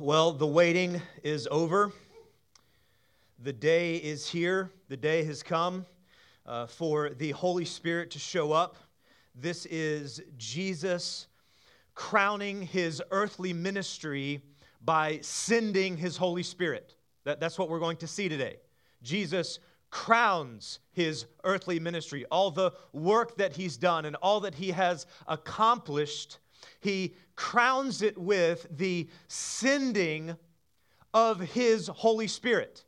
Well, the waiting is over. The day is here. The day has come uh, for the Holy Spirit to show up. This is Jesus crowning his earthly ministry by sending his Holy Spirit. That, that's what we're going to see today. Jesus crowns his earthly ministry. All the work that he's done and all that he has accomplished, he crowns it with the sending of his Holy Spirit.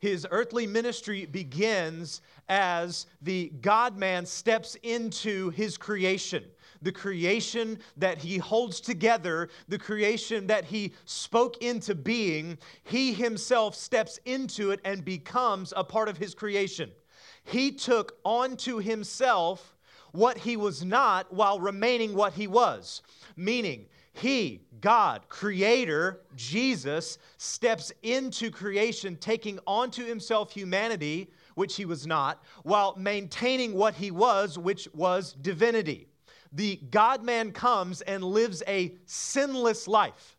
His earthly ministry begins as the God man steps into his creation the creation that he holds together, the creation that he spoke into being, he himself steps into it and becomes a part of his creation. He took onto himself what he was not while remaining what he was, meaning, he, God, Creator, Jesus, steps into creation, taking onto himself humanity, which he was not, while maintaining what he was, which was divinity. The God man comes and lives a sinless life.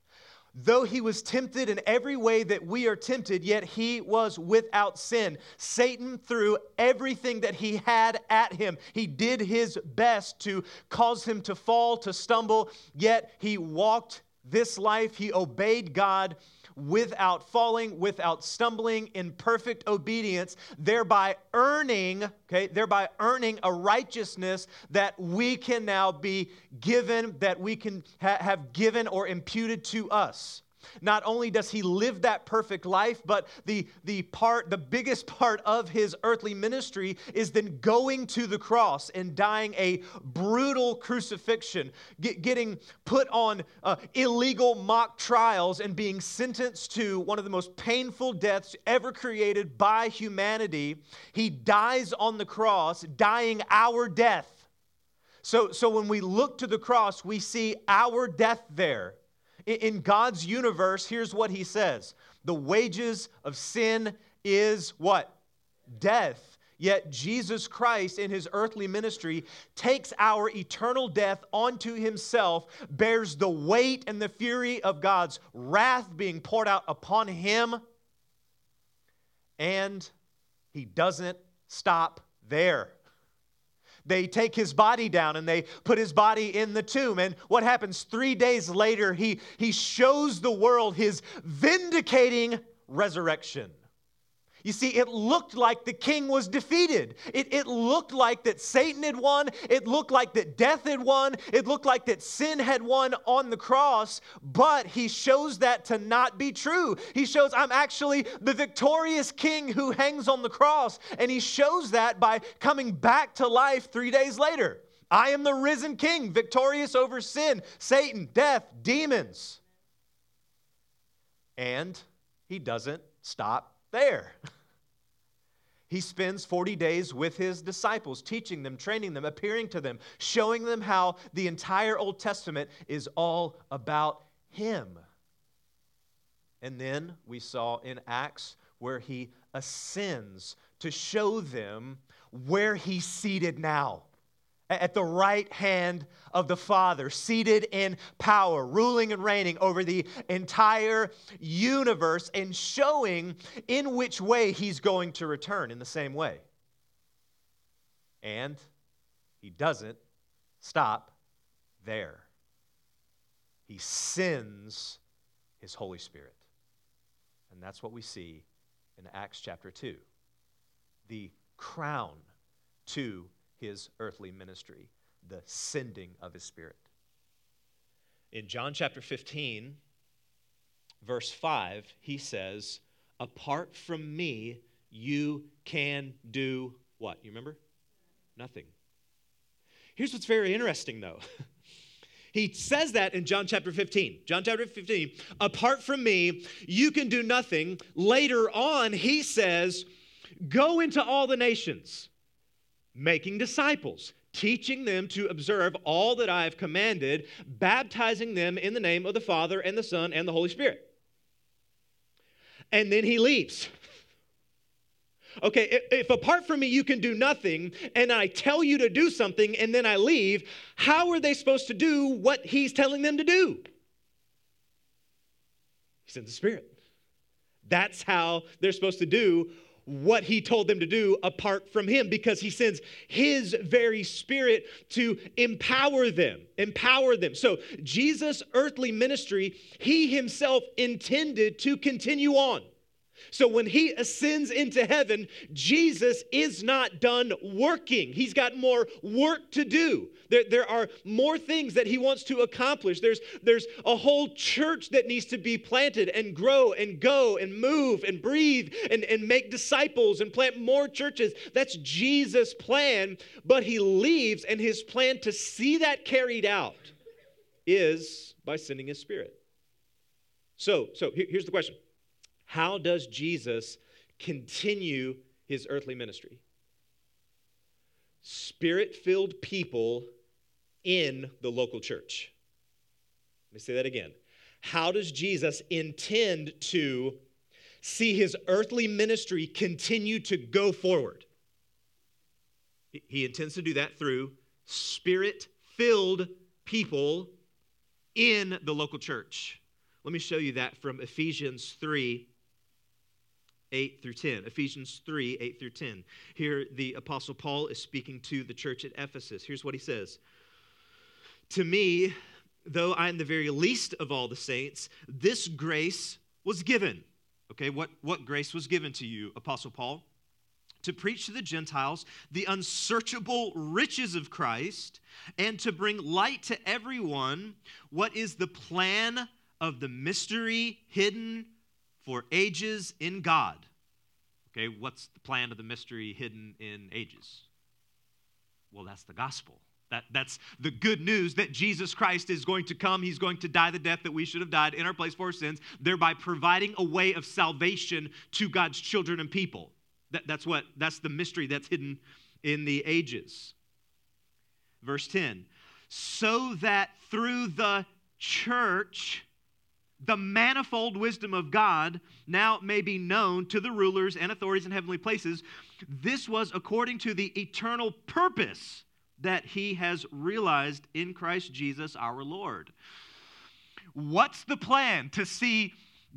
Though he was tempted in every way that we are tempted, yet he was without sin. Satan threw everything that he had at him. He did his best to cause him to fall, to stumble, yet he walked this life. He obeyed God without falling, without stumbling, in perfect obedience, thereby earning, okay, thereby earning a righteousness that we can now be given, that we can ha- have given or imputed to us. Not only does he live that perfect life, but the, the part, the biggest part of his earthly ministry is then going to the cross and dying a brutal crucifixion, get, getting put on uh, illegal mock trials and being sentenced to one of the most painful deaths ever created by humanity. He dies on the cross, dying our death. So, so when we look to the cross, we see our death there. In God's universe, here's what he says The wages of sin is what? Death. Yet Jesus Christ, in his earthly ministry, takes our eternal death onto himself, bears the weight and the fury of God's wrath being poured out upon him, and he doesn't stop there. They take his body down and they put his body in the tomb. And what happens? Three days later, he, he shows the world his vindicating resurrection. You see, it looked like the king was defeated. It, it looked like that Satan had won. It looked like that death had won. It looked like that sin had won on the cross. But he shows that to not be true. He shows, I'm actually the victorious king who hangs on the cross. And he shows that by coming back to life three days later. I am the risen king, victorious over sin, Satan, death, demons. And he doesn't stop there. He spends 40 days with his disciples, teaching them, training them, appearing to them, showing them how the entire Old Testament is all about him. And then we saw in Acts where he ascends to show them where he's seated now at the right hand of the Father, seated in power, ruling and reigning over the entire universe, and showing in which way He's going to return in the same way. And He doesn't stop there, He sends His Holy Spirit. And that's what we see in Acts chapter 2 the crown to his earthly ministry, the sending of his spirit. In John chapter 15, verse 5, he says, Apart from me, you can do what? You remember? Nothing. Here's what's very interesting, though. He says that in John chapter 15. John chapter 15, apart from me, you can do nothing. Later on, he says, Go into all the nations making disciples, teaching them to observe all that I have commanded, baptizing them in the name of the Father and the Son and the Holy Spirit. And then he leaves. Okay, if apart from me you can do nothing, and I tell you to do something and then I leave, how are they supposed to do what he's telling them to do? He sends the Spirit. That's how they're supposed to do what he told them to do apart from him because he sends his very spirit to empower them empower them. So jesus earthly ministry he himself intended to continue on so when he ascends into heaven, Jesus is not done working. He's got more work to do. There, there are more things that he wants to accomplish. There's, there's a whole church that needs to be planted and grow and go and move and breathe and, and make disciples and plant more churches. That's Jesus' plan. But he leaves, and his plan to see that carried out is by sending his spirit. So, so here's the question how does Jesus continue his earthly ministry? Spirit filled people in the local church. Let me say that again. How does Jesus intend to see his earthly ministry continue to go forward? He intends to do that through spirit filled people in the local church. Let me show you that from Ephesians 3 8 through 10. Ephesians 3, 8 through 10. Here, the Apostle Paul is speaking to the church at Ephesus. Here's what he says To me, though I am the very least of all the saints, this grace was given. Okay, what, what grace was given to you, Apostle Paul? To preach to the Gentiles the unsearchable riches of Christ and to bring light to everyone what is the plan of the mystery hidden for ages in God. Okay, what's the plan of the mystery hidden in ages? Well, that's the gospel. That, that's the good news that Jesus Christ is going to come. He's going to die the death that we should have died in our place for our sins, thereby providing a way of salvation to God's children and people. That, that's what that's the mystery that's hidden in the ages. Verse 10 so that through the church the manifold wisdom of God now may be known to the rulers and authorities in heavenly places. This was according to the eternal purpose that he has realized in Christ Jesus our Lord. What's the plan to see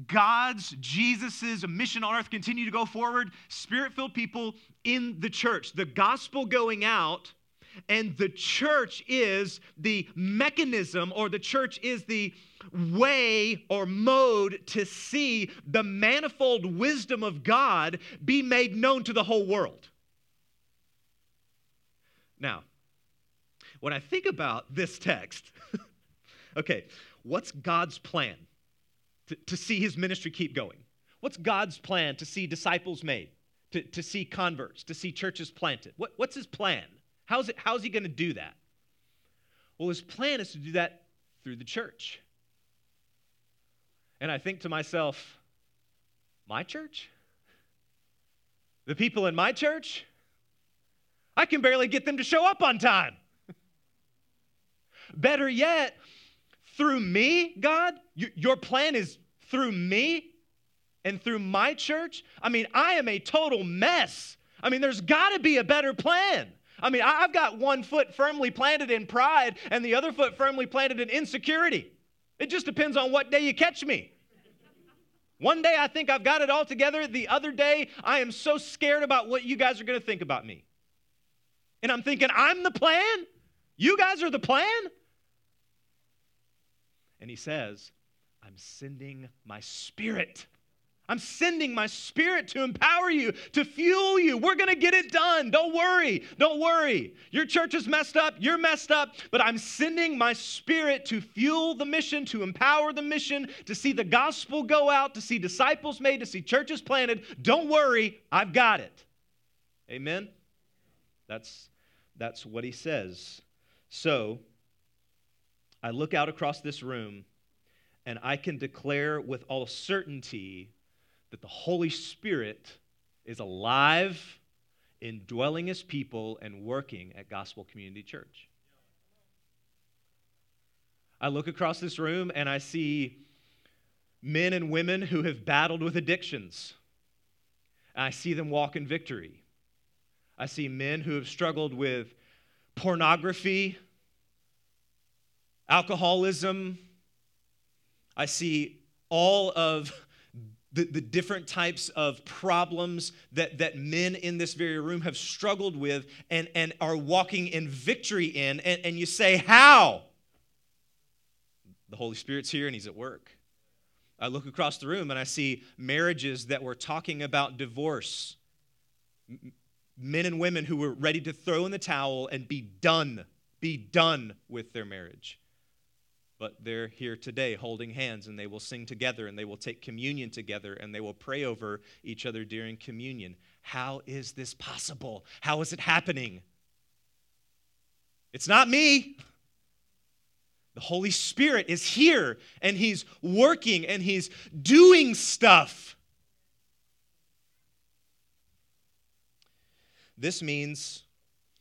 God's, Jesus's mission on earth continue to go forward? Spirit filled people in the church, the gospel going out and the church is the mechanism, or the church is the way or mode to see the manifold wisdom of God be made known to the whole world. Now, when I think about this text, okay, what's God's plan to, to see his ministry keep going? What's God's plan to see disciples made, to, to see converts, to see churches planted? What, what's his plan? How's, it, how's he going to do that? Well, his plan is to do that through the church. And I think to myself, my church? The people in my church? I can barely get them to show up on time. Better yet, through me, God, your plan is through me and through my church. I mean, I am a total mess. I mean, there's got to be a better plan. I mean, I've got one foot firmly planted in pride and the other foot firmly planted in insecurity. It just depends on what day you catch me. One day I think I've got it all together. The other day I am so scared about what you guys are going to think about me. And I'm thinking, I'm the plan? You guys are the plan? And he says, I'm sending my spirit. I'm sending my spirit to empower you, to fuel you. We're going to get it done. Don't worry. Don't worry. Your church is messed up. You're messed up. But I'm sending my spirit to fuel the mission, to empower the mission, to see the gospel go out, to see disciples made, to see churches planted. Don't worry. I've got it. Amen? That's, that's what he says. So, I look out across this room and I can declare with all certainty that the Holy Spirit is alive, indwelling his people, and working at Gospel Community Church. I look across this room and I see men and women who have battled with addictions. and I see them walk in victory. I see men who have struggled with pornography, alcoholism. I see all of the, the different types of problems that, that men in this very room have struggled with and, and are walking in victory in. And, and you say, How? The Holy Spirit's here and He's at work. I look across the room and I see marriages that were talking about divorce. Men and women who were ready to throw in the towel and be done, be done with their marriage but they're here today holding hands and they will sing together and they will take communion together and they will pray over each other during communion. How is this possible? How is it happening? It's not me. The Holy Spirit is here and He's working and He's doing stuff. This means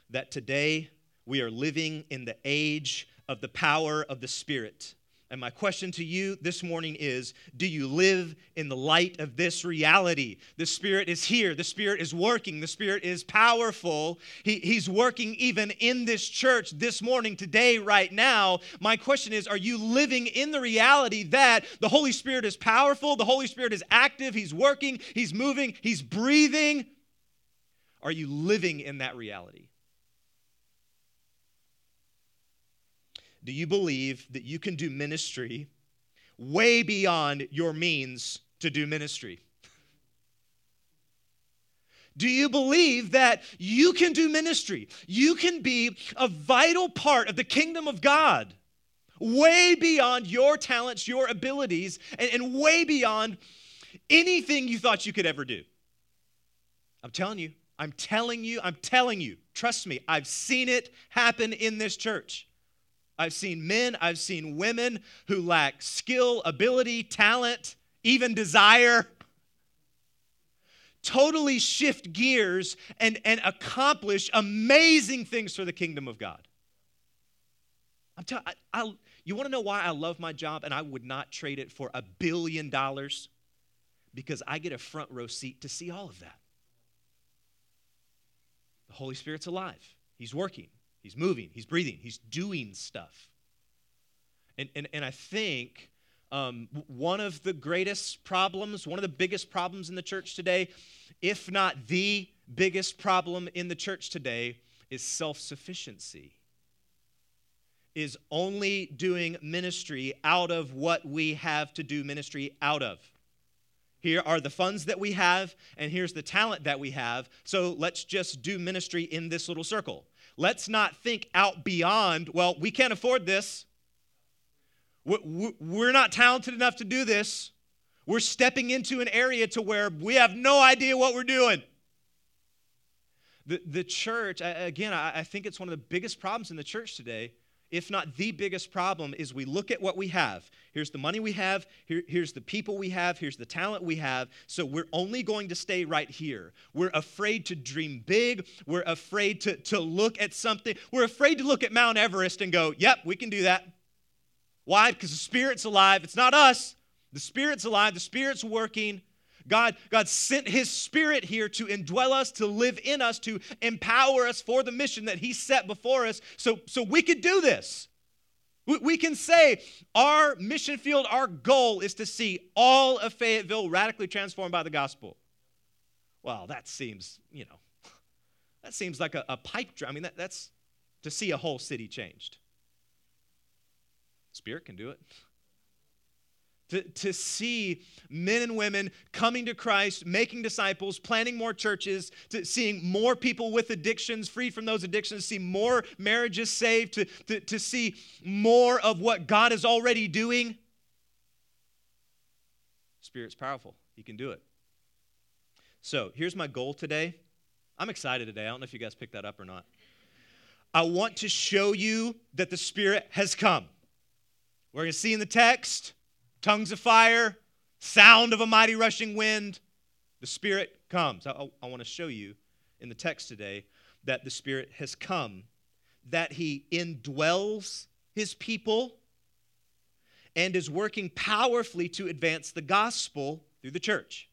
that today we are living in the age of the power of the Spirit. And my question to you this morning is Do you live in the light of this reality? The Spirit is here. The Spirit is working. The Spirit is powerful. He, he's working even in this church this morning, today, right now. My question is Are you living in the reality that the Holy Spirit is powerful? The Holy Spirit is active. He's working. He's moving. He's breathing. Are you living in that reality? Do you believe that you can do ministry way beyond your means to do ministry? Do you believe that you can do ministry? You can be a vital part of the kingdom of God, way beyond your talents, your abilities, and, and way beyond anything you thought you could ever do. I'm telling you, I'm telling you, I'm telling you, trust me, I've seen it happen in this church. I've seen men, I've seen women who lack skill, ability, talent, even desire. Totally shift gears and, and accomplish amazing things for the kingdom of God. I'm telling I, you want to know why I love my job and I would not trade it for a billion dollars? Because I get a front row seat to see all of that. The Holy Spirit's alive, He's working. He's moving, he's breathing, he's doing stuff. And, and, and I think um, one of the greatest problems, one of the biggest problems in the church today, if not the biggest problem in the church today, is self sufficiency. Is only doing ministry out of what we have to do ministry out of. Here are the funds that we have, and here's the talent that we have. So let's just do ministry in this little circle. Let's not think out beyond, well, we can't afford this. We're not talented enough to do this. We're stepping into an area to where we have no idea what we're doing. The, the church, again, I think it's one of the biggest problems in the church today if not the biggest problem, is we look at what we have. Here's the money we have, here, here's the people we have, here's the talent we have. So we're only going to stay right here. We're afraid to dream big. We're afraid to, to look at something. We're afraid to look at Mount Everest and go, yep, we can do that. Why? Because the Spirit's alive. It's not us. The Spirit's alive, the Spirit's working. God, God sent His Spirit here to indwell us, to live in us, to empower us for the mission that He set before us so, so we could do this. We, we can say our mission field, our goal is to see all of Fayetteville radically transformed by the gospel. Well, that seems, you know, that seems like a, a pipe dream. I mean, that, that's to see a whole city changed. Spirit can do it to, to see men and women coming to Christ, making disciples, planting more churches, to seeing more people with addictions freed from those addictions, see more marriages saved, to, to, to see more of what God is already doing. Spirit's powerful, He can do it. So here's my goal today. I'm excited today. I don't know if you guys picked that up or not. I want to show you that the Spirit has come. We're going to see in the text tongues of fire, sound of a mighty rushing wind. The Spirit comes. I, I want to show you in the text today that the Spirit has come, that He indwells His people and is working powerfully to advance the gospel through the church.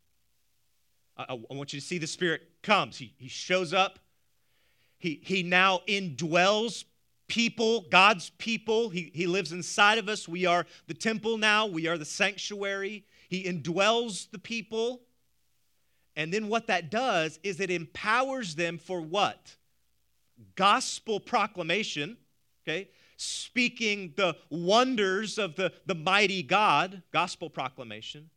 I, I want you to see the Spirit comes. He, he shows up. He, he now indwells people, God's people. He, he lives inside of us. We are the temple now, we are the sanctuary. He indwells the people. And then what that does is it empowers them for what? Gospel proclamation, okay? Speaking the wonders of the, the mighty God, gospel proclamation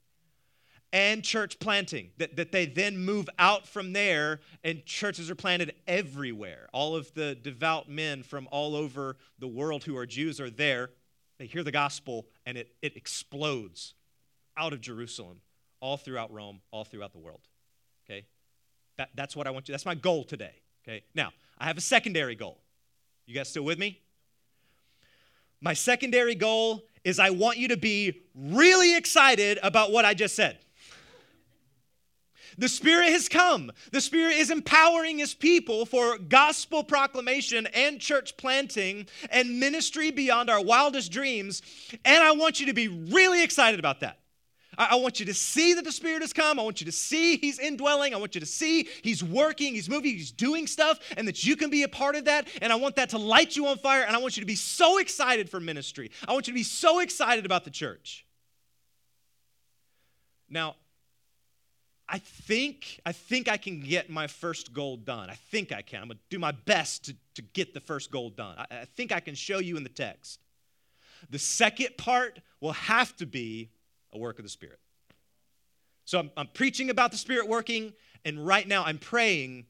and church planting, that, that they then move out from there and churches are planted everywhere. All of the devout men from all over the world who are Jews are there. They hear the gospel and it, it explodes out of Jerusalem, all throughout Rome, all throughout the world. Okay? That, that's what I want you, that's my goal today. Okay? Now, I have a secondary goal. You guys still with me? My secondary goal is I want you to be really excited about what I just said. The Spirit has come. The Spirit is empowering His people for gospel proclamation and church planting and ministry beyond our wildest dreams. And I want you to be really excited about that. I want you to see that the Spirit has come. I want you to see He's indwelling. I want you to see He's working, He's moving, He's doing stuff, and that you can be a part of that. And I want that to light you on fire. And I want you to be so excited for ministry. I want you to be so excited about the church. Now, I think, I think I can get my first goal done. I think I can. I'm going to do my best to, to get the first goal done. I, I think I can show you in the text. The second part will have to be a work of the Spirit. So I'm, I'm preaching about the Spirit working, and right now I'm praying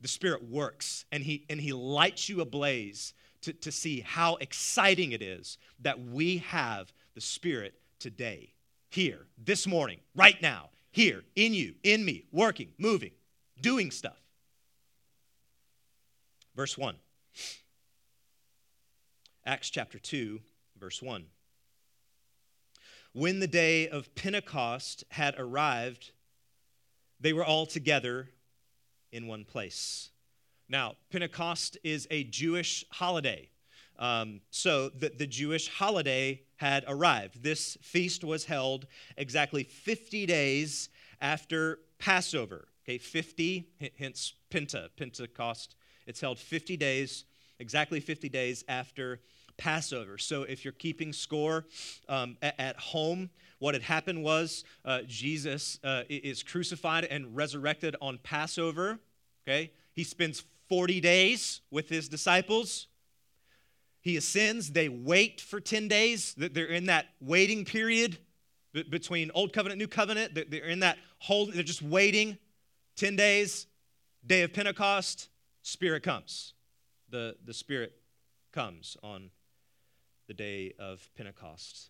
the Spirit works and He, and he lights you ablaze to, to see how exciting it is that we have the Spirit today, here, this morning, right now here in you, in me, working, moving, doing stuff. Verse 1. Acts chapter 2, verse 1. When the day of Pentecost had arrived, they were all together in one place. Now, Pentecost is a Jewish holiday. Um, so the, the Jewish holiday had arrived. This feast was held exactly 50 days after Passover. Okay, 50, hence Penta, Pentecost. It's held 50 days, exactly 50 days after Passover. So if you're keeping score um, at, at, home, what had happened was uh, Jesus uh, is crucified and resurrected on Passover. Okay, he spends 40 days with his disciples. He ascends. They wait for 10 days. They're in that waiting period between Old Covenant, New Covenant. They're in that hold. they're just waiting 10 days, day of Pentecost, Spirit comes. The, the Spirit comes on the day of Pentecost.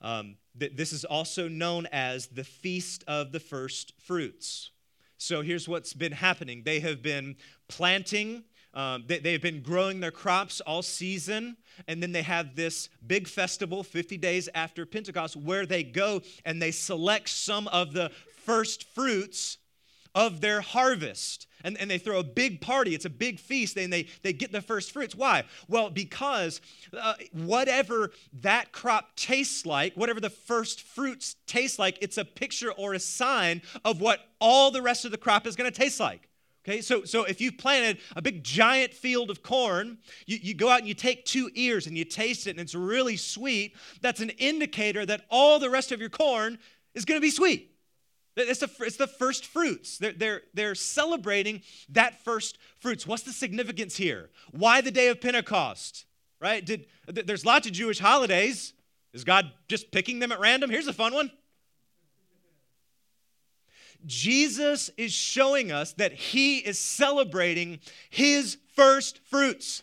Um, th- this is also known as the Feast of the First Fruits. So here's what's been happening they have been planting um, they, they've been growing their crops all season, and then they have this big festival 50 days after Pentecost where they go and they select some of the first fruits of their harvest. And, and they throw a big party. It's a big feast, and they, they get the first fruits. Why? Well, because uh, whatever that crop tastes like, whatever the first fruits taste like, it's a picture or a sign of what all the rest of the crop is going to taste like. Okay, so, so if you've planted a big giant field of corn, you, you go out and you take two ears and you taste it and it's really sweet, that's an indicator that all the rest of your corn is going to be sweet. It's the, it's the first fruits. They're, they're, they're celebrating that first fruits. What's the significance here? Why the day of Pentecost? Right? Did, there's lots of Jewish holidays. Is God just picking them at random? Here's a fun one. Jesus is showing us that he is celebrating his first fruits.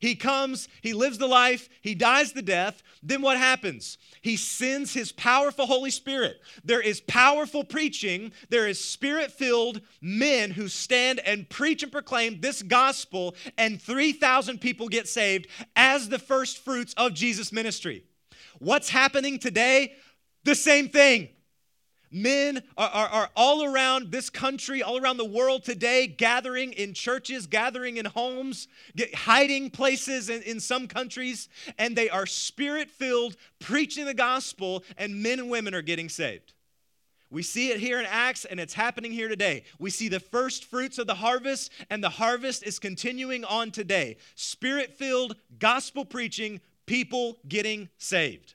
He comes, he lives the life, he dies the death. Then what happens? He sends his powerful Holy Spirit. There is powerful preaching, there is spirit filled men who stand and preach and proclaim this gospel, and 3,000 people get saved as the first fruits of Jesus' ministry. What's happening today? The same thing. Men are, are, are, all around this country, all around the world today, gathering in churches, gathering in homes, get, hiding places in, in some countries, and they are spirit filled, preaching the gospel, and men and women are getting saved. We see it here in Acts, and it's happening here today. We see the first fruits of the harvest, and the harvest is continuing on today. Spirit filled, gospel preaching, people getting saved.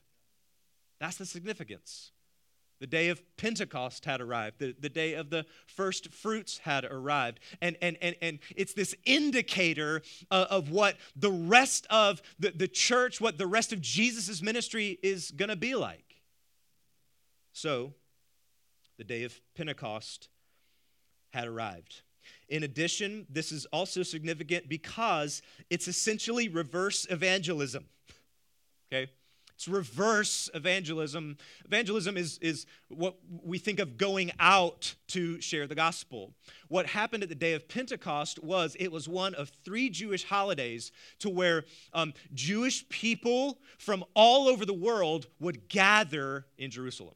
That's the significance. The day of Pentecost had arrived. The, the day of the first fruits had arrived. And, and, and, and it's this indicator of, of what the rest of the, the church, what the rest of Jesus' ministry is going to be like. So, the day of Pentecost had arrived. In addition, this is also significant because it's essentially reverse evangelism. Okay? It's reverse evangelism. Evangelism is, is what we think of going out to share the gospel. What happened at the day of Pentecost was it was one of three Jewish holidays to where um, Jewish people from all over the world would gather in Jerusalem.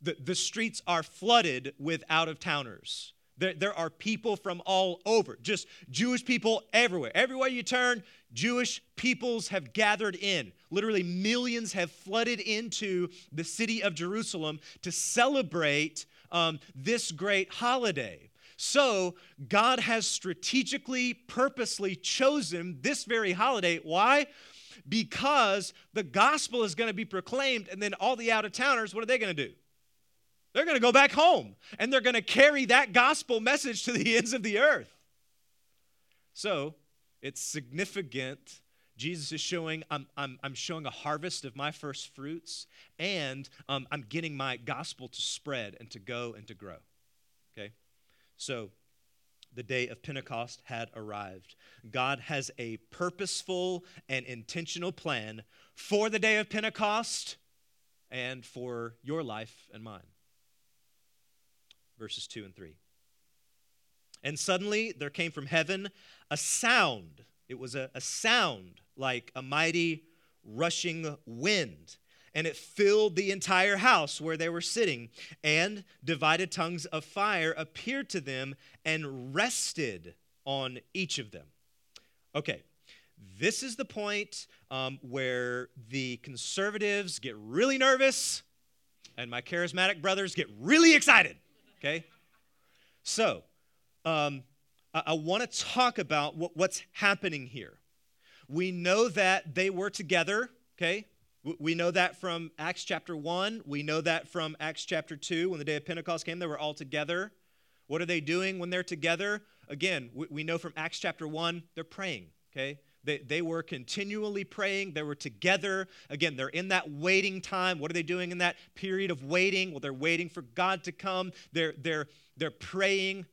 The, the streets are flooded with out of towners. There, there are people from all over, just Jewish people everywhere. Everywhere you turn, Jewish peoples have gathered in. Literally, millions have flooded into the city of Jerusalem to celebrate um, this great holiday. So, God has strategically, purposely chosen this very holiday. Why? Because the gospel is going to be proclaimed, and then all the out of towners, what are they going to do? They're going to go back home and they're going to carry that gospel message to the ends of the earth. So it's significant. Jesus is showing, I'm, I'm, I'm showing a harvest of my first fruits, and um, I'm getting my gospel to spread and to go and to grow. Okay? So the day of Pentecost had arrived. God has a purposeful and intentional plan for the day of Pentecost and for your life and mine verses 2 and 3. And suddenly there came from heaven a sound. It was a, a sound like a mighty rushing wind and it filled the entire house where they were sitting. And divided tongues of fire appeared to them and rested on each of them. Okay, this is the point um, where the conservatives get really nervous and my charismatic brothers get really excited okay? So, um, I, I want to talk about what, what's happening here. We know that they were together, okay? We know that from Acts chapter 1. We know that from Acts chapter 2. When the day of Pentecost came, they were all together. What are they doing when they're together? Again, we know from Acts chapter 1, they're praying, okay? They, they were continually praying. They were together. Again, they're in that waiting time. What are they doing in that period of waiting? Well, they're waiting for God to come. They're, they're, they're praying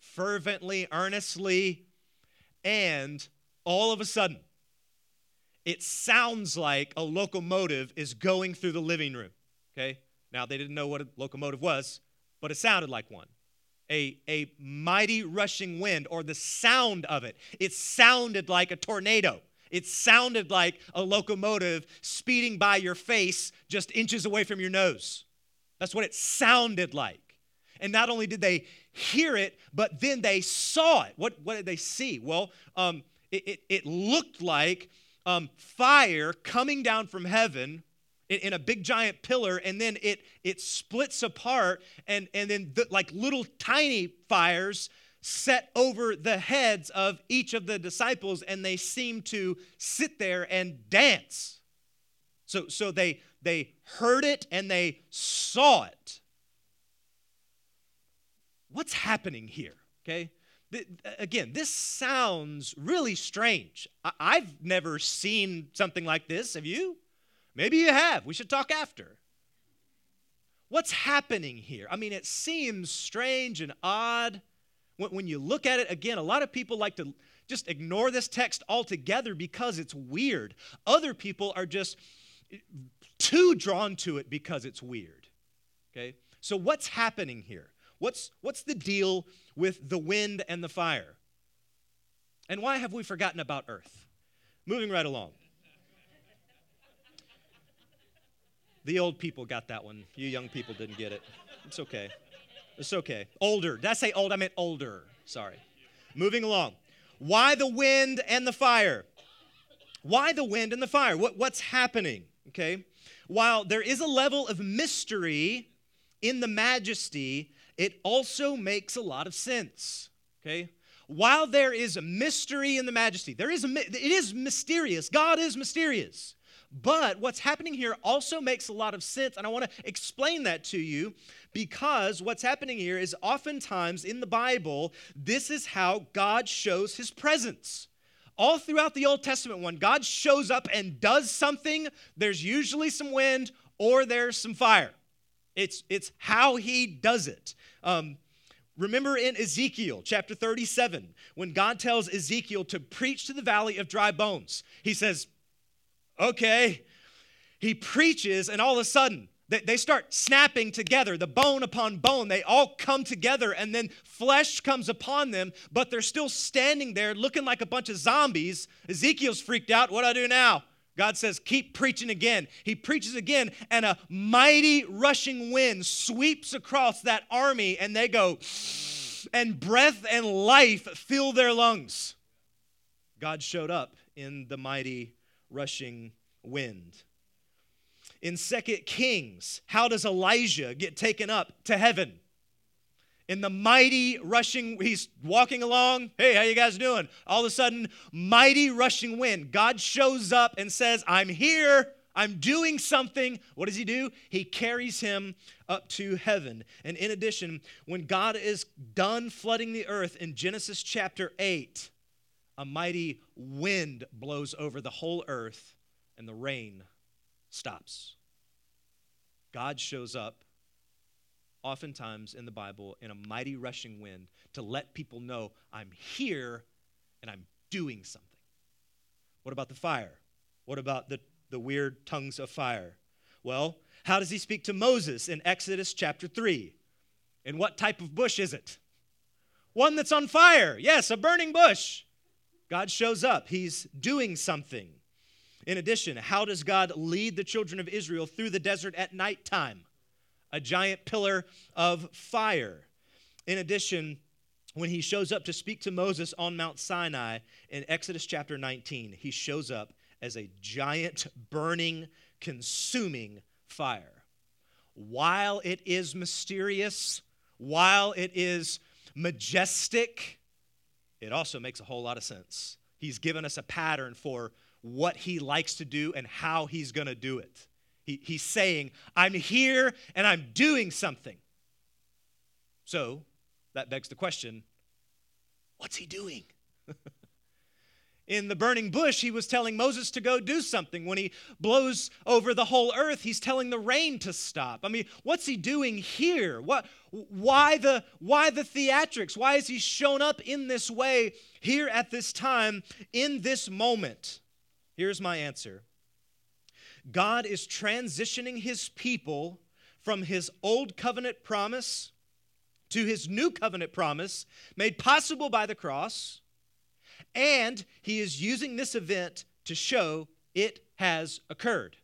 fervently, earnestly, and all of a sudden, it sounds like a locomotive is going through the living room. Okay? Now, they didn't know what a locomotive was, but it sounded like one a, a mighty rushing wind or the sound of it. It sounded like a tornado. It sounded like a locomotive speeding by your face just inches away from your nose. That's what it sounded like. And not only did they hear it, but then they saw it. What, what did they see? Well, um, it, it, it, looked like um, fire coming down from heaven in, a big giant pillar and then it it splits apart and and then the, like little tiny fires set over the heads of each of the disciples and they seem to sit there and dance so so they they heard it and they saw it what's happening here okay again, this sounds really strange. I've never seen something like this. Have you? Maybe you have. We should talk after. What's happening here? I mean, it seems strange and odd. When you look at it, again, a lot of people like to just ignore this text altogether because it's weird. Other people are just too drawn to it because it's weird. Okay? So, what's happening here? What's, what's the deal with the wind and the fire? And why have we forgotten about earth? Moving right along. The old people got that one. You young people didn't get it. It's okay. It's okay. Older. Did I say old? I meant older. Sorry. Moving along. Why the wind and the fire? Why the wind and the fire? What, what's happening? Okay. While there is a level of mystery in the majesty, it also makes a lot of sense. Okay? While there is a mystery in the majesty, there is a, it is mysterious. God is mysterious. But what's happening here also makes a lot of sense, and I want to explain that to you because what's happening here is oftentimes in the Bible, this is how God shows his presence. All throughout the Old Testament, when God shows up and does something, there's usually some wind or there's some fire. It's, it's how he does it. Um, Remember in Ezekiel chapter 37, when God tells Ezekiel to preach to the valley of dry bones, he says, Okay. He preaches, and all of a sudden, they start snapping together, the bone upon bone. They all come together, and then flesh comes upon them, but they're still standing there looking like a bunch of zombies. Ezekiel's freaked out. What do I do now? God says, Keep preaching again. He preaches again, and a mighty rushing wind sweeps across that army, and they go, and breath and life fill their lungs. God showed up in the mighty rushing wind. In Second Kings, how does Elijah get taken up to heaven? in the mighty rushing he's walking along hey how you guys doing? All of a sudden mighty rushing wind. God shows up and says i'm here. I'm doing something. What does he do? He carries him up to heaven. And in addition when god is done flooding the earth in genesis chapter 8 a mighty wind blows over the whole earth and the rain stops god shows up oftentimes in the Bible in a mighty rushing wind to let people know I'm here and I'm doing something. What about the fire? What about the, the weird tongues of fire? Well, how does he speak to Moses in Exodus chapter 3? And what type of bush is it? One that's on fire. Yes, a burning bush. God shows up, he's doing something. In addition, how does God lead the children of Israel through the desert at nighttime? a giant pillar of fire. In addition, when he shows up to speak to Moses on Mount Sinai in Exodus chapter 19, he shows up as a giant, burning, consuming fire. While it is mysterious, while it is majestic, it also makes a whole lot of sense. He's given us a pattern for what he likes to do and how he's going to do it. He, he's saying, I'm here and I'm doing something. So that begs the question what's he doing? In the burning bush, he was telling Moses to go do something. When he blows over the whole earth, he's telling the rain to stop. I mean, what's he doing here? What, why, the, why the theatrics? Why has he shown up in this way here at this time, in this moment? Here's my answer God is transitioning his people from his old covenant promise to his new covenant promise made possible by the cross, and he is using this event to show it has occurred.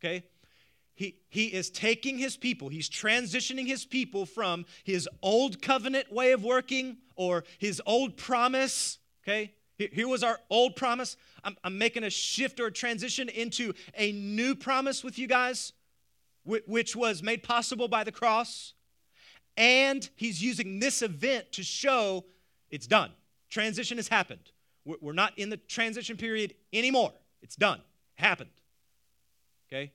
Okay? He, he is taking his people, he's transitioning his people from his old covenant way of working or his old promise, okay? Here was our old promise. I'm, I'm, making a shift or a transition into a new promise with you guys, which was made possible by the cross. And he's using this event to show it's done. Transition has happened. We're not in the transition period anymore. It's done. Happened. Okay?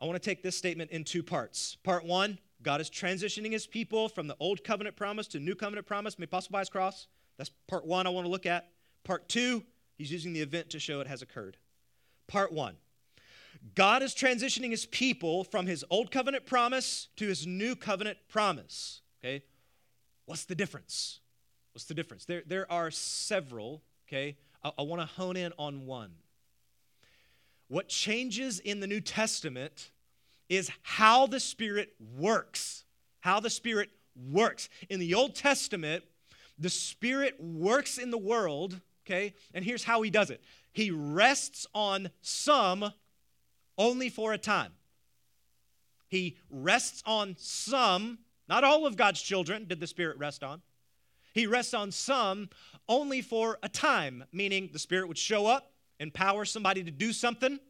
I want to take this statement in two parts. Part one God is transitioning his people from the old covenant promise to new covenant promise made possible by his cross. That's part one I want to look at. Part two, he's using the event to show it has occurred. Part one God is transitioning his people from his old covenant promise to his new covenant promise. Okay? What's the difference? What's the difference? There, there are several, okay? I, I want to hone in on one. What changes in the New Testament is how the Spirit works. How the Spirit works. In the Old Testament, the Spirit works in the world, okay? And here's how He does it He rests on some only for a time. He rests on some, not all of God's children did the Spirit rest on. He rests on some only for a time, meaning the Spirit would show up, empower somebody to do something,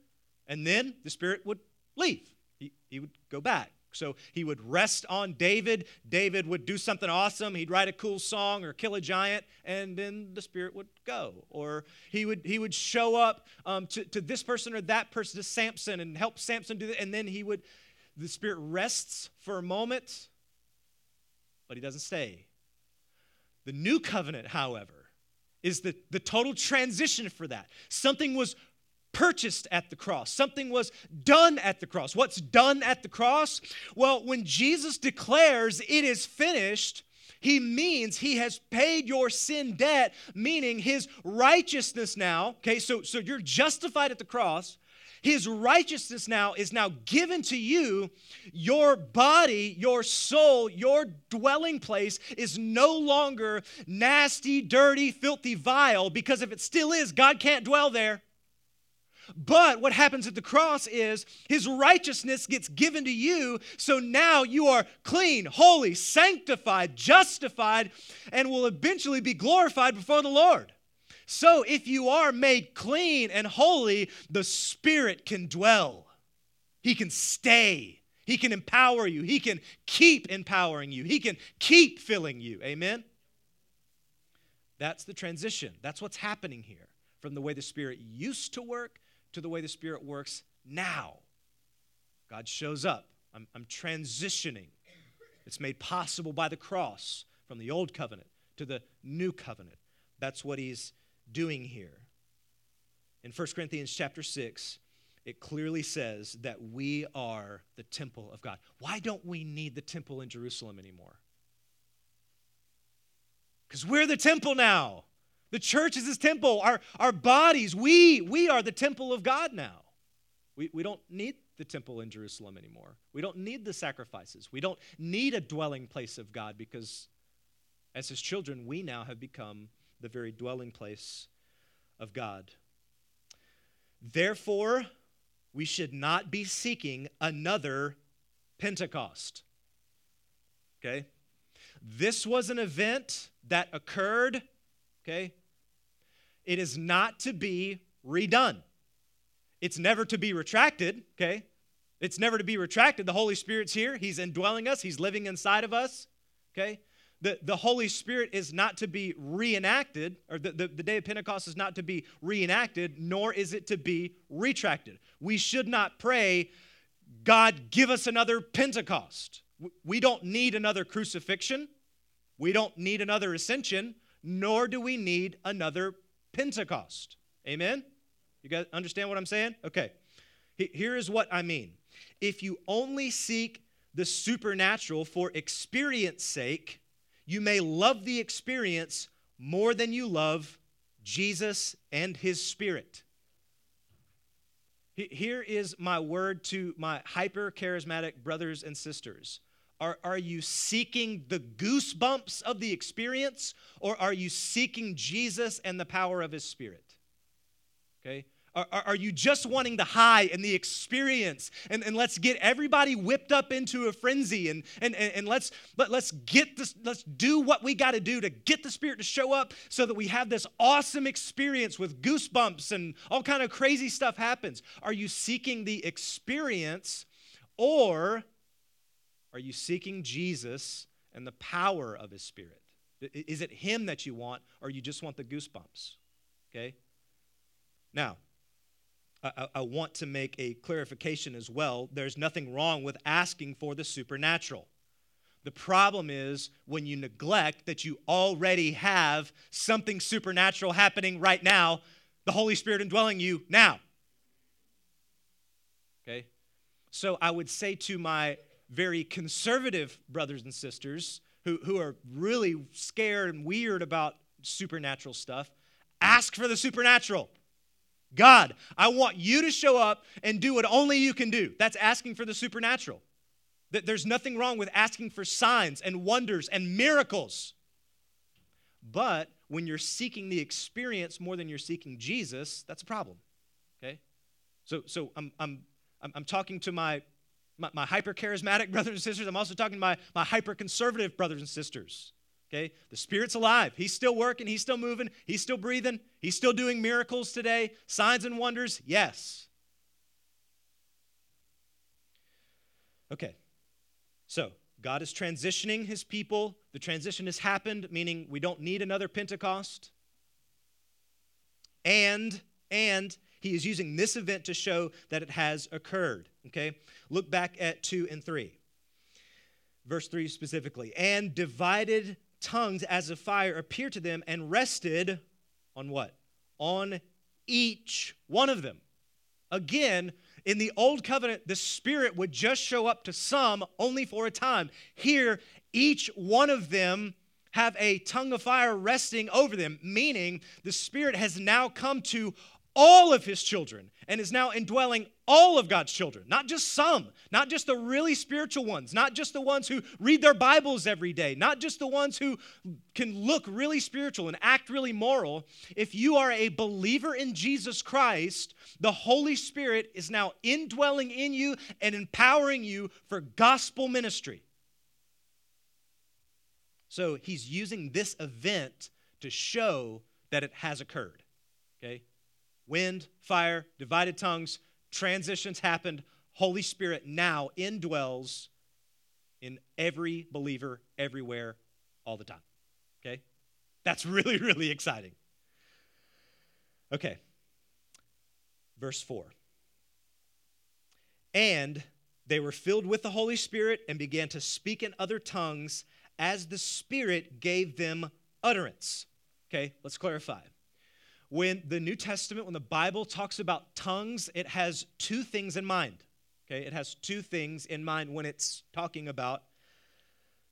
and then the Spirit would leave. He, he would go back. So he would rest on David. David would do something awesome. He'd write a cool song or kill a giant, and then the Spirit would go. Or he would, he would show up um, to, to this person or that person, to Samson, and help Samson do that. And then he would, the Spirit rests for a moment, but he doesn't stay. The new covenant, however, is the, the total transition for that. Something was purchased at the cross. Something was done at the cross. What's done at the cross? Well, when Jesus declares it is finished, he means he has paid your sin debt, meaning his righteousness now. Okay, so, so you're justified at the cross. His righteousness now is now given to you. Your body, your soul, your dwelling place is no longer nasty, dirty, filthy, vile, because if it still is, God can't dwell there. But what happens at the cross is his righteousness gets given to you. So now you are clean, holy, sanctified, justified, and will eventually be glorified before the Lord. So if you are made clean and holy, the Spirit can dwell, He can stay. He can empower you. He can keep empowering you. He can keep filling you. Amen? That's the transition. That's what's happening here from the way the Spirit used to work to the way the Spirit works now. God shows up. I'm, I'm transitioning. It's made possible by the cross from the old covenant to the new covenant. That's what he's doing here. In 1 Corinthians chapter 6, it clearly says that we are the temple of God. Why don't we need the temple in Jerusalem anymore? Because we're the temple now. The church is his temple. Our, our bodies, we, we are the temple of God now. We, we don't need the temple in Jerusalem anymore. We don't need the sacrifices. We don't need a dwelling place of God because, as his children, we now have become the very dwelling place of God. Therefore, we should not be seeking another Pentecost. Okay? This was an event that occurred, okay? It is not to be redone. It's never to be retracted, okay? It's never to be retracted. The Holy Spirit's here. He's indwelling us, He's living inside of us, okay? The, the Holy Spirit is not to be reenacted, or the, the, the day of Pentecost is not to be reenacted, nor is it to be retracted. We should not pray, God, give us another Pentecost. We don't need another crucifixion. We don't need another ascension, nor do we need another Pentecost. Amen? You guys understand what I'm saying? Okay. Here is what I mean. If you only seek the supernatural for experience sake, you may love the experience more than you love Jesus and his spirit. Here is my word to my hyper charismatic brothers and sisters. Are, are you seeking the goosebumps of the experience or are you seeking Jesus and the power of his spirit? Okay? Are, are, you just wanting the high and the experience? And, and let's get everybody whipped up into a frenzy and, and, and, and let's, let, let's get this, let's do what we got to do to get the Spirit to show up so that we have this awesome experience with goosebumps and all kind of crazy stuff happens. Are you seeking the experience or are you seeking Jesus and the power of His Spirit? Is it Him that you want or you just want the goosebumps? Okay? Now, I, I, want to make a clarification as well. There's nothing wrong with asking for the supernatural. The problem is when you neglect that you already have something supernatural happening right now, the Holy Spirit indwelling you now. Okay? So I would say to my very conservative brothers and sisters who, who are really scared and weird about supernatural stuff, ask for the supernatural. God, I want you to show up and do what only you can do. That's asking for the supernatural. That there's nothing wrong with asking for signs and wonders and miracles. But when you're seeking the experience more than you're seeking Jesus, that's a problem. Okay? So, so I'm, I'm, I'm talking to my, my, my hyper charismatic brothers and sisters. I'm also talking to my, my hyper conservative brothers and sisters. Okay? The Spirit's alive. He's still working. He's still moving. He's still breathing. He's still doing miracles today. Signs and wonders, yes. Okay. So, God is transitioning his people. The transition has happened, meaning we don't need another Pentecost. And, and he is using this event to show that it has occurred. Okay? Look back at 2 and 3. Verse 3 specifically. And divided tongues as of fire appeared to them and rested on what? On each one of them. Again, in the old covenant, the Spirit would just show up to some only for a time. Here, each one of them have a tongue of fire resting over them, meaning the Spirit has now come to all of his children and is now indwelling all of God's children, not just some, not just the really spiritual ones, not just the ones who read their Bibles every day, not just the ones who can look really spiritual and act really moral. If you are a believer in Jesus Christ, the Holy Spirit is now indwelling in you and empowering you for gospel ministry. So he's using this event to show that it has occurred. Okay? Wind, fire, divided tongues, transitions happened. Holy Spirit now indwells in every believer, everywhere, all the time. Okay? That's really, really exciting. Okay. Verse 4. And they were filled with the Holy Spirit and began to speak in other tongues as the Spirit gave them utterance. Okay, let's clarify. When the New Testament, when the Bible talks about tongues, it has two things in mind. Okay, it has two things in mind when it's talking about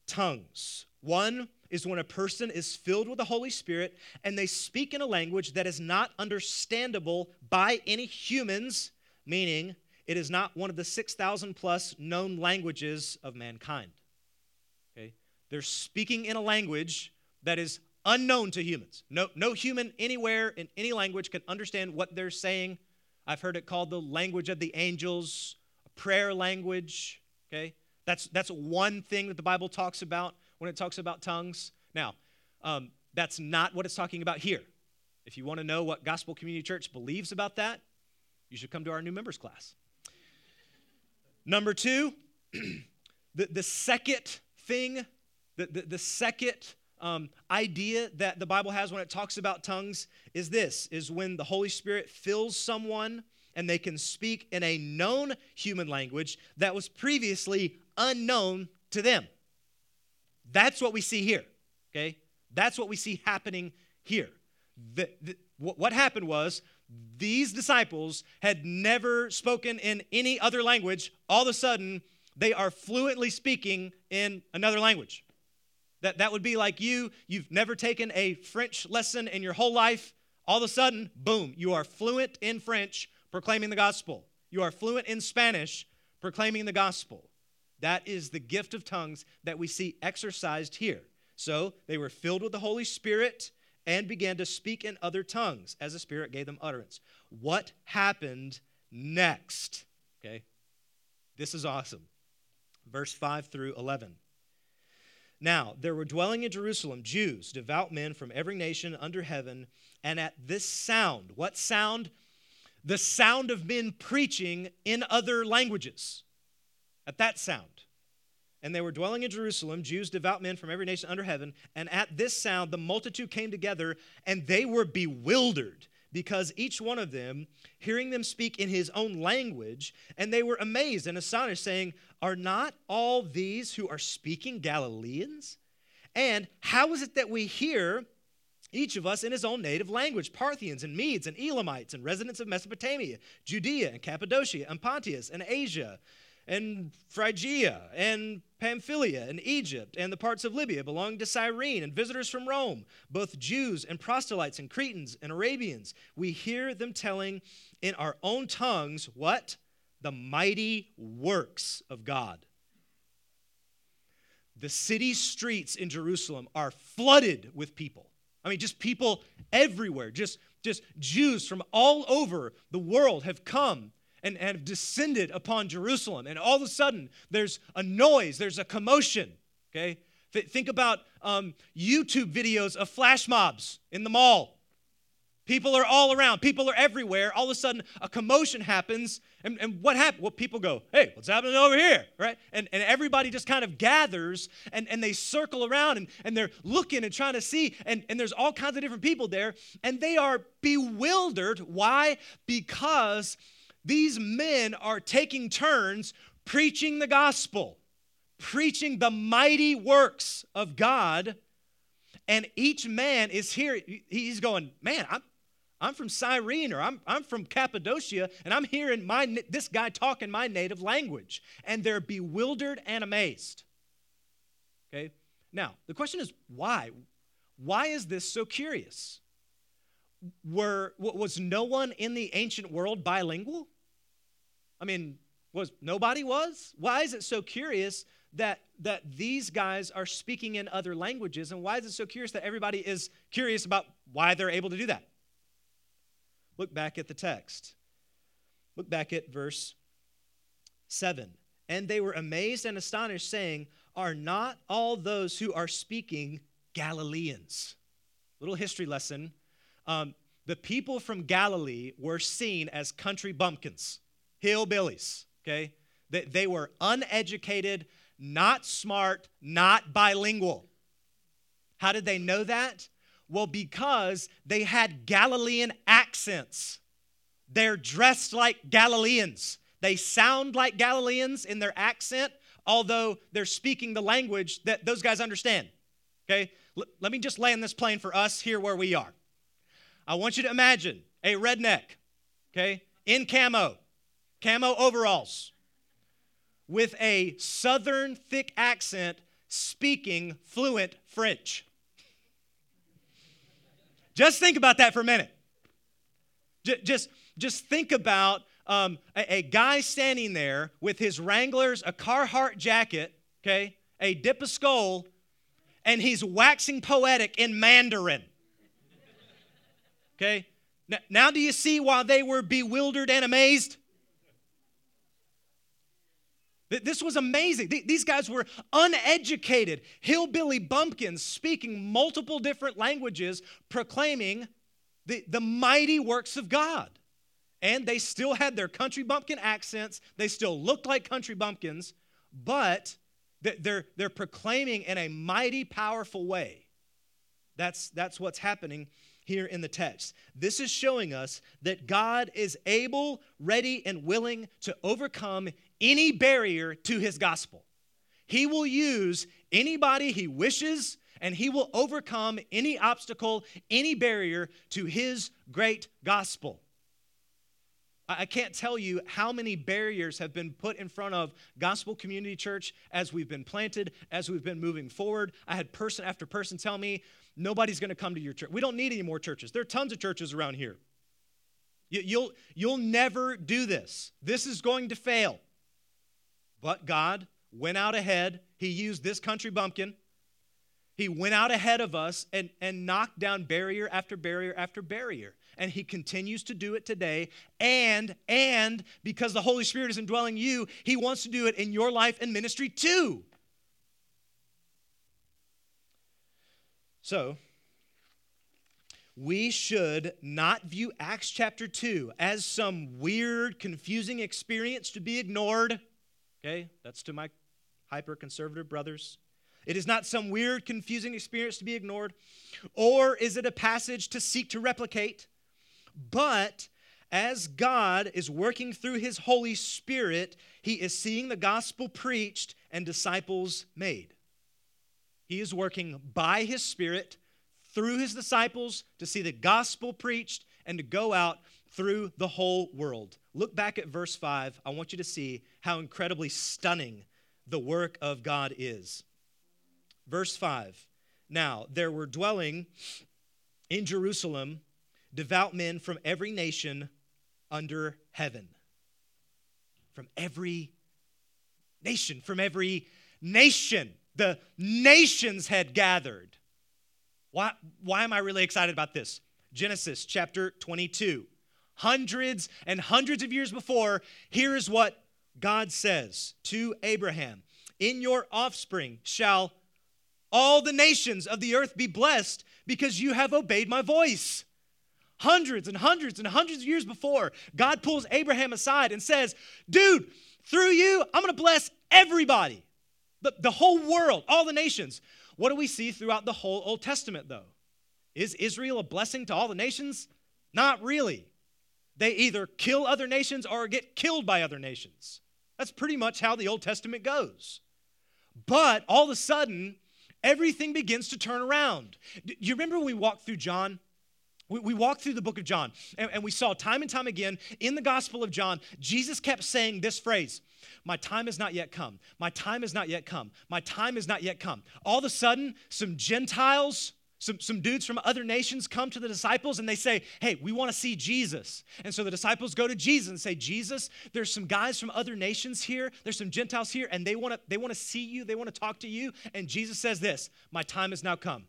tongues. One is when a person is filled with the Holy Spirit and they speak in a language that is not understandable by any humans, meaning it is not one of the 6,000 plus known languages of mankind. Okay? They're speaking in a language that is unknown to humans. No, no human anywhere in any language can understand what they're saying. I've heard it called the language of the angels, a prayer language. Okay? That's, that's one thing that the Bible talks about when it talks about tongues. Now, um, that's not what it's talking about here. If you want to know what Gospel Community Church believes about that, you should come to our new members class. Number two, the, the second thing the, the, the second um, idea that the Bible has when it talks about tongues is this is when the Holy Spirit fills someone and they can speak in a known human language that was previously unknown to them. That's what we see here, okay? That's what we see happening here. The, the, what happened was these disciples had never spoken in any other language. All of a sudden, they are fluently speaking in another language. That, that would be like you, you've never taken a French lesson in your whole life. All of a sudden, boom, you are fluent in French proclaiming the gospel. You are fluent in Spanish proclaiming the gospel. That is the gift of tongues that we see exercised here. So they were filled with the Holy Spirit and began to speak in other tongues as the Spirit gave them utterance. What happened next? Okay, this is awesome. Verse 5 through 11. Now, there were dwelling in Jerusalem Jews, devout men from every nation under heaven, and at this sound, what sound? The sound of men preaching in other languages. At that sound. And they were dwelling in Jerusalem, Jews, devout men from every nation under heaven, and at this sound the multitude came together, and they were bewildered because each one of them, hearing them speak in his own language, and they were amazed and astonished, saying, Are not all these who are speaking Galileans? And how is it that we hear each of us in his own native language Parthians and Medes and Elamites and residents of Mesopotamia, Judea and Cappadocia and Pontus and Asia? and Phrygia and Pamphylia and Egypt and the parts of Libya belonging to Cyrene and visitors from Rome, both Jews and proselytes and Cretans and Arabians. We hear them telling in our own tongues what? The mighty works of God. The city streets in Jerusalem are flooded with people. I mean, just people everywhere, just, just Jews from all over the world have come and, and have descended upon Jerusalem. And all of a sudden, there's a noise, there's a commotion. Okay? Th- think about um, YouTube videos of flash mobs in the mall. People are all around, people are everywhere. All of a sudden, a commotion happens. And, and what happened? Well, people go, hey, what's happening over here? Right? And, and everybody just kind of gathers and, and they circle around and, and they're looking and trying to see. And, and there's all kinds of different people there. And they are bewildered. Why? Because these men are taking turns preaching the gospel, preaching the mighty works of God. And each man is here, he's going, man, I'm, I'm from Cyrene or I'm, I'm from Cappadocia, and I'm hearing my, this guy talking my native language. And they're bewildered and amazed. Okay? Now, the question is why? Why is this so curious? Were, was no one in the ancient world bilingual? I mean, was nobody was? Why is it so curious that that these guys are speaking in other languages and why is it so curious that everybody is curious about why they're able to do that? Look back at the text. Look back at verse 7. And they were amazed and astonished, saying, Are not all those who are speaking Galileans? Little history lesson. Um, the people from Galilee were seen as country bumpkins, hillbillies, okay? They, they were uneducated, not smart, not bilingual. How did they know that? Well, because they had Galilean accents. They're dressed like Galileans. They sound like Galileans in their accent, although they're speaking the language that those guys understand. Okay? L- let me just land this plane for us here where we are. I want you to imagine a redneck, okay, in camo, camo overalls, with a southern thick accent speaking fluent French. Just think about that for a minute. Just, just think about um, a, a, guy standing there with his Wranglers, a Carhartt jacket, okay, a dip of Skoal, and he's waxing poetic in Mandarin. Okay? Now, now do you see why they were bewildered and amazed? This was amazing. These guys were uneducated, hillbilly bumpkins speaking multiple different languages, proclaiming the, the mighty works of God. And they still had their country bumpkin accents. They still looked like country bumpkins, but they're, they're proclaiming in a mighty, powerful way. That's, that's what's happening here in the text. This is showing us that God is able, ready, and willing to overcome any barrier to his gospel. He will use anybody he wishes, and he will overcome any obstacle, any barrier to his great gospel. I can't tell you how many barriers have been put in front of Gospel Community Church as we've been planted, as we've been moving forward. I had person after person tell me, nobody's going to come to your church. We don't need any more churches. There are tons of churches around here. You'll, you'll never do this. This is going to fail. But God went out ahead. He used this country bumpkin. He went out ahead of us and, and knocked down barrier after barrier after barrier. And he continues to do it today. And, and because the Holy Spirit is indwelling you, he wants to do it in your life and ministry too. So, we should not view Acts chapter 2 as some weird, confusing experience to be ignored. Okay, that's to my hyper conservative brothers. It is not some weird, confusing experience to be ignored, or is it a passage to seek to replicate? But as God is working through His Holy Spirit, He is seeing the gospel preached and disciples made. He is working by His Spirit through His disciples to see the gospel preached and to go out through the whole world. Look back at verse 5. I want you to see how incredibly stunning the work of God is. Verse 5 Now there were dwelling in Jerusalem devout men from every nation under heaven. From every nation, from every nation. The nations had gathered. Why, why am I really excited about this? Genesis chapter 22 hundreds and hundreds of years before, here is what God says to Abraham In your offspring shall all the nations of the earth be blessed because you have obeyed my voice. hundreds and hundreds and hundreds of years before, God pulls Abraham aside and says, Dude, through you, I'm going to bless everybody, the, the whole world, all the nations. What do we see throughout the whole Old Testament, though? Is Israel a blessing to all the nations? Not really. They either kill other nations or get killed by other nations. That's pretty much how the Old Testament goes. But all of a sudden, everything begins to turn around. Do you remember when we walked through John? We, walked through the book of John, and we saw time and time again in the Gospel of John, Jesus kept saying this phrase My time has not yet come. My time has not yet come. My time has not yet come. All of a sudden, some Gentiles, some, some dudes from other nations come to the disciples and they say, Hey, we want to see Jesus. And so the disciples go to Jesus and say, Jesus, there's some guys from other nations here, there's some Gentiles here, and they want to they want to see you, they want to talk to you. And Jesus says this, My time has now come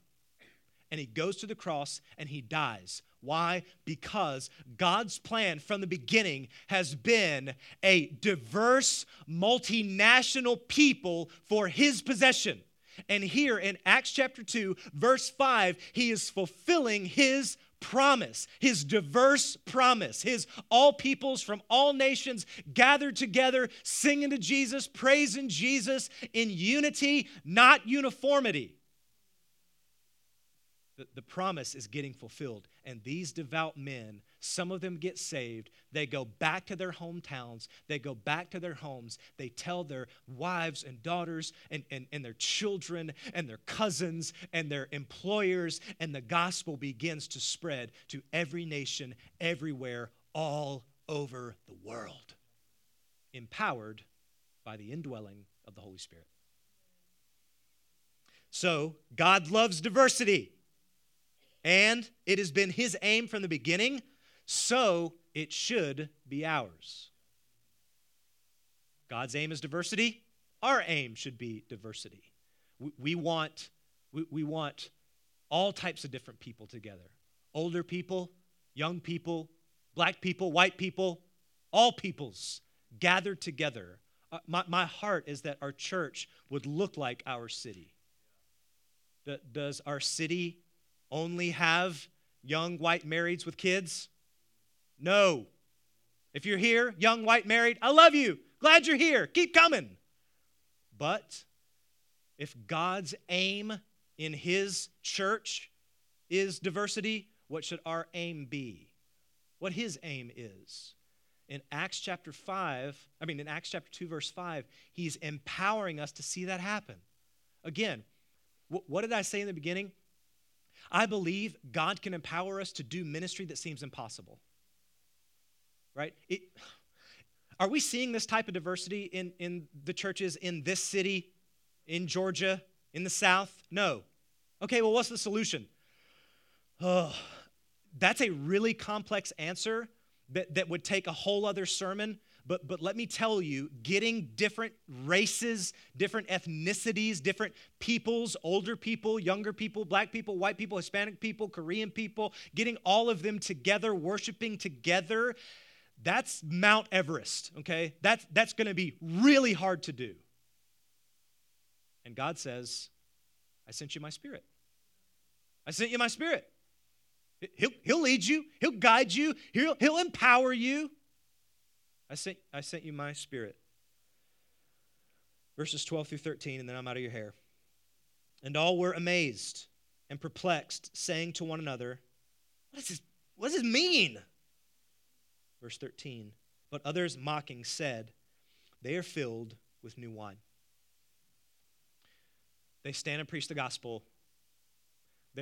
and he goes to the cross and he dies. Why? Because God's plan from the beginning has been a diverse, multinational people for his possession. And here in Acts chapter 2, verse 5, he is fulfilling his promise, his diverse promise, his all peoples from all nations gathered together, singing to Jesus, praising Jesus in unity, not uniformity the, the promise is getting fulfilled. And these devout men, some of them get saved. They go back to their hometowns. They go back to their homes. They tell their wives and daughters and, and, and their children and their cousins and their employers. And the gospel begins to spread to every nation, everywhere, all over the world, empowered by the indwelling of the Holy Spirit. So, God loves diversity and it has been his aim from the beginning, so it should be ours. God's aim is diversity. Our aim should be diversity. We, we want, we, we want all types of different people together older people, young people, black people, white people, all peoples gathered together. Uh, my, my heart is that our church would look like our city. Does our city only have young white marrieds with kids? No. If you're here, young white married, I love you. Glad you're here. Keep coming. But if God's aim in His church is diversity, what should our aim be? What His aim is? In Acts chapter 5, I mean, in Acts chapter 2, verse 5, He's empowering us to see that happen. Again, what did I say in the beginning? I believe God can empower us to do ministry that seems impossible. Right? It, are we seeing this type of diversity in, in the churches in this city, in Georgia, in the South? No. Okay, well, what's the solution? Oh, that's a really complex answer that, that would take a whole other sermon. But, but let me tell you, getting different races, different ethnicities, different peoples, older people, younger people, black people, white people, Hispanic people, Korean people, getting all of them together, worshiping together, that's Mount Everest, okay? That's, that's gonna be really hard to do. And God says, I sent you my spirit. I sent you my spirit. He'll, he'll lead you, he'll guide you, he'll, he'll empower you. I sent, I sent you my spirit. Verses 12 through 13, and then I'm out of your hair. And all were amazed and perplexed, saying to one another, What, is this, what does this mean? Verse 13. But others mocking said, They are filled with new wine. They stand and preach the gospel.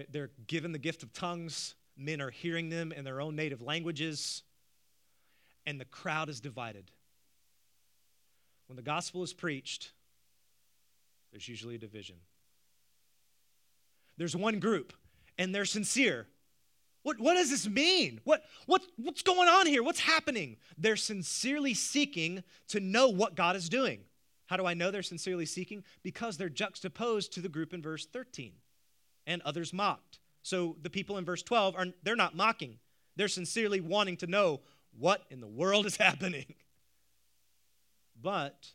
They're given the gift of tongues. Men are hearing them in their own native languages and the crowd is divided. When the gospel is preached, there's usually a division. There's one group, and they're sincere. What, what does this mean? What, what, what's going on here? What's happening? They're sincerely seeking to know what God is doing. How do I know they're sincerely seeking? Because they're juxtaposed to the group in verse 13, and others mocked. So the people in verse 12 are they're not mocking. They're sincerely wanting to know what in the world is happening? But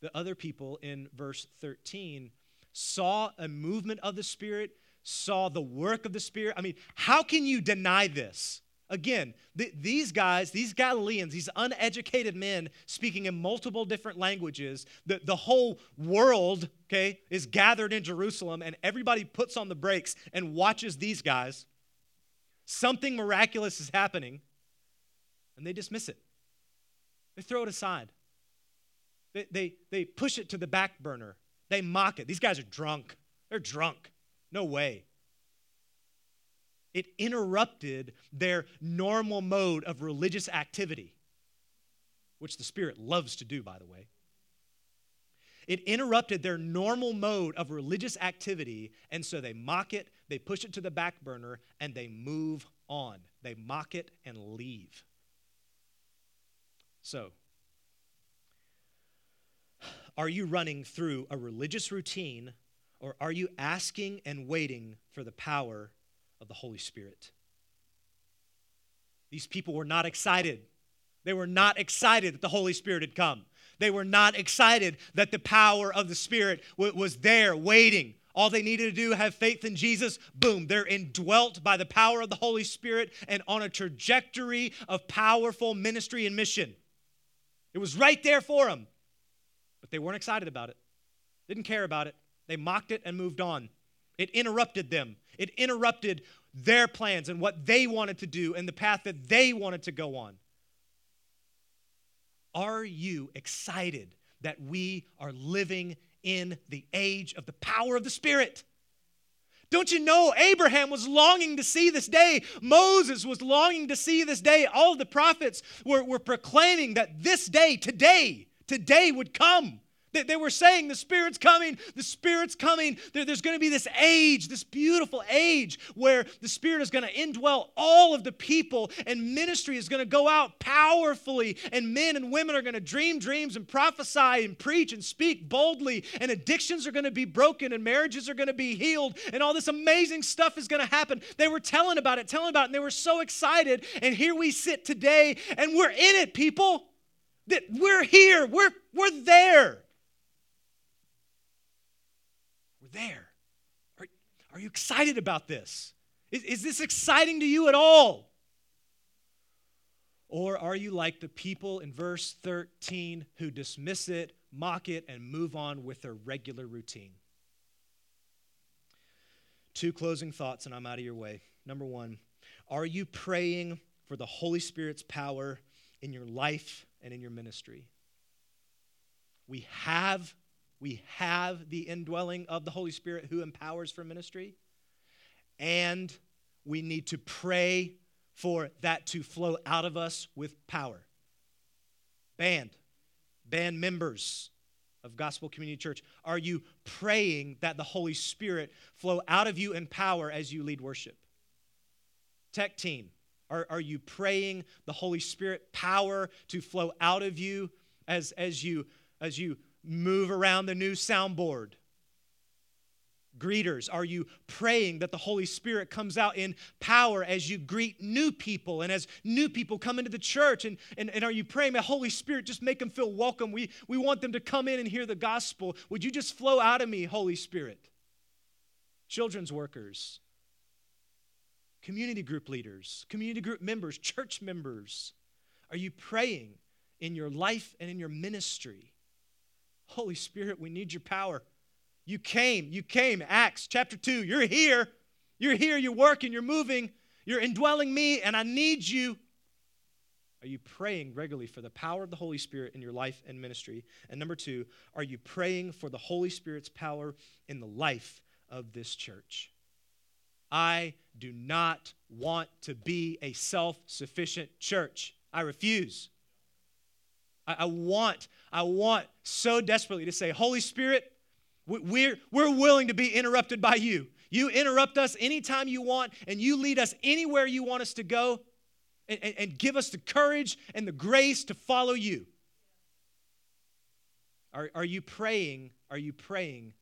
the other people in verse 13 saw a movement of the Spirit, saw the work of the Spirit. I mean, how can you deny this? Again, th- these guys, these Galileans, these uneducated men speaking in multiple different languages, the, the whole world, okay, is gathered in Jerusalem and everybody puts on the brakes and watches these guys. Something miraculous is happening and they dismiss it. They throw it aside. They, they, they push it to the back burner. They mock it. These guys are drunk. They're drunk. No way. It interrupted their normal mode of religious activity, which the Spirit loves to do, by the way. It interrupted their normal mode of religious activity, and so they mock it, they push it to the back burner, and they move on. They mock it and leave. So, are you running through a religious routine or are you asking and waiting for the power of the Holy Spirit? These people were not excited. They were not excited that the Holy Spirit had come. They were not excited that the power of the Spirit was there waiting. All they needed to do, have faith in Jesus, boom, they're indwelt by the power of the Holy Spirit and on a trajectory of powerful ministry and mission. It was right there for them. But they weren't excited about it, didn't care about it. They mocked it and moved on. It interrupted them, it interrupted their plans and what they wanted to do and the path that they wanted to go on. Are you excited that we are living in the age of the power of the Spirit? Don't you know Abraham was longing to see this day? Moses was longing to see this day. All the prophets were, were proclaiming that this day, today, today would come. They, were saying, The Spirit's coming, the Spirit's coming. there's going to be this age, this beautiful age where the Spirit is going to indwell all of the people and ministry is going to go out powerfully, and men and women are going to dream dreams and prophesy and preach and speak boldly, and addictions are going to be broken, and marriages are going to be healed, and all this amazing stuff is going to happen. They were telling about it, telling about it, and they were so excited. And here we sit today, and we're in it, people that we're here, we're, we're there. We're there. Are, are you excited about this? Is, is this exciting to you at all? Or are you like the people in verse 13 who dismiss it, mock it, and move on with their regular routine? Two closing thoughts, and I'm out of your way. Number one, are you praying for the Holy Spirit's power in your life and in your ministry. We have we have the indwelling of the Holy Spirit who empowers for ministry. And we need to pray for that to flow out of us with power. Band, band members of Gospel Community Church, are you praying that the Holy Spirit flow out of you in power as you lead worship? Tech team, are, are you praying the Holy Spirit power to flow out of you as, as, you, as you move around the new soundboard? Greeters, are you praying that the Holy Spirit comes out in power as you greet new people and as new people come into the church? And, and, and are you praying that Holy Spirit just make them feel welcome? We, we want them to come in and hear the gospel. Would you just flow out of me, Holy Spirit? Children's workers, community group leaders, community group members, church members? Are you praying in your life and in your ministry? Holy Spirit, we need your power. You came, you came. Acts chapter 2, you're here. You're here, you're working, you're moving, you're indwelling me, and I need you. Are you praying regularly for the power of the Holy Spirit in your life and ministry? And number two, are you praying for the Holy Spirit's power in the life of this church? I do not want to be a self sufficient church. I refuse. I, I, want, I want so desperately to say, Holy Spirit, we're, we're willing to be interrupted by you. You interrupt us anytime you want, and you lead us anywhere you want us to go, and, and, and give us the courage and the grace to follow you. Are, are you praying? Are you praying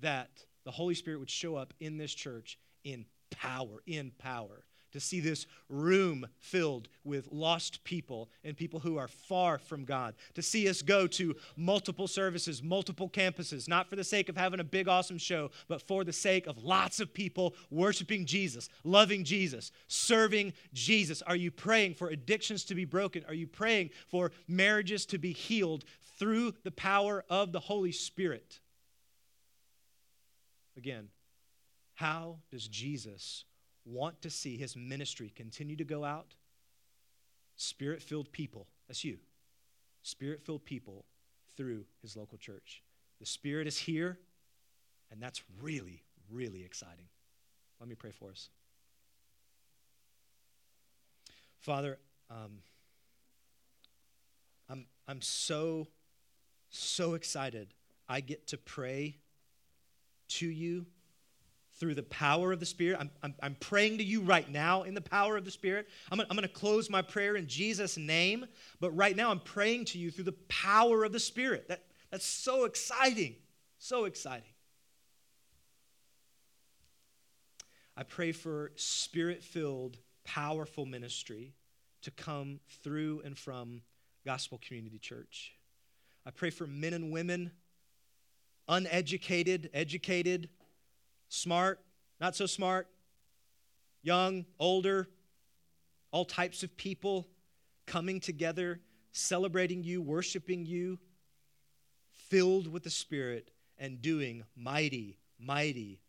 that the Holy Spirit would show up in this church in power, in power, to see this room filled with lost people and people who are far from God, to see us go to multiple services, multiple campuses, not for the sake of having a big, awesome show, but for the sake of lots of people worshiping Jesus, loving Jesus, serving Jesus. Are you praying for addictions to be broken? Are you praying for marriages to be healed through the power of the Holy Spirit? Again, how does Jesus want to see his ministry continue to go out? Spirit filled people, that's you. Spirit filled people through his local church. The Spirit is here, and that's really, really exciting. Let me pray for us. Father, um, I'm, I'm so, so excited. I get to pray to you through the power of the Spirit. I'm, I'm, I'm, praying to you right now in the power of the Spirit. I'm, I'm going to close my prayer in Jesus' name, but right now I'm praying to you through the power of the Spirit. That, that's so exciting. So exciting. I pray for spirit filled, powerful ministry to come through and from Gospel Community Church. I pray for men and women, uneducated, educated, smart, not so smart, young, older, all types of people coming together, celebrating you, worshiping you, filled with the Spirit, and doing mighty, mighty,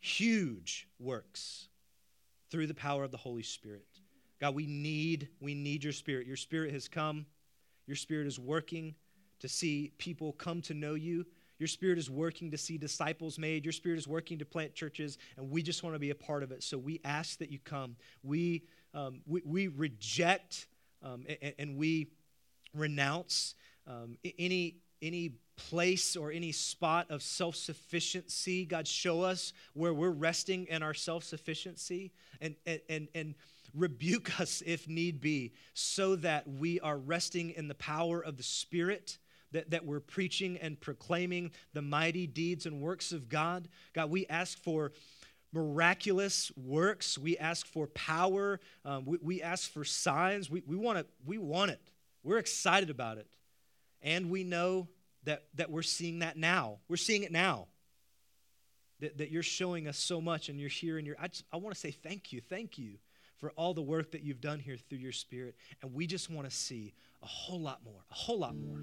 huge works through the power of the Holy Spirit. God, we need, we need your Spirit. Your Spirit has come. Your Spirit is working to see people come to know you your spirit is working to see disciples made. Your spirit is working to plant churches, and we just want to be a part of it. So we ask that you come. We, um, we, we, reject um, and, and, we renounce um, any, any place or any spot of self sufficiency. God, show us where we're resting in our self sufficiency and, and, and, and rebuke us if need be so that we are resting in the power of the Spirit that, that we're preaching and proclaiming the mighty deeds and works of God. God, we ask for miraculous works. We ask for power. Um, we, we ask for signs. We, we, want it, we want it. We're excited about it. And we know that, that we're seeing that now. We're seeing it now. That, that you're showing us so much and you're here and you're. I, just, I want to say thank you. Thank you for all the work that you've done here through your spirit. And we just want to see a whole lot more, a whole lot more.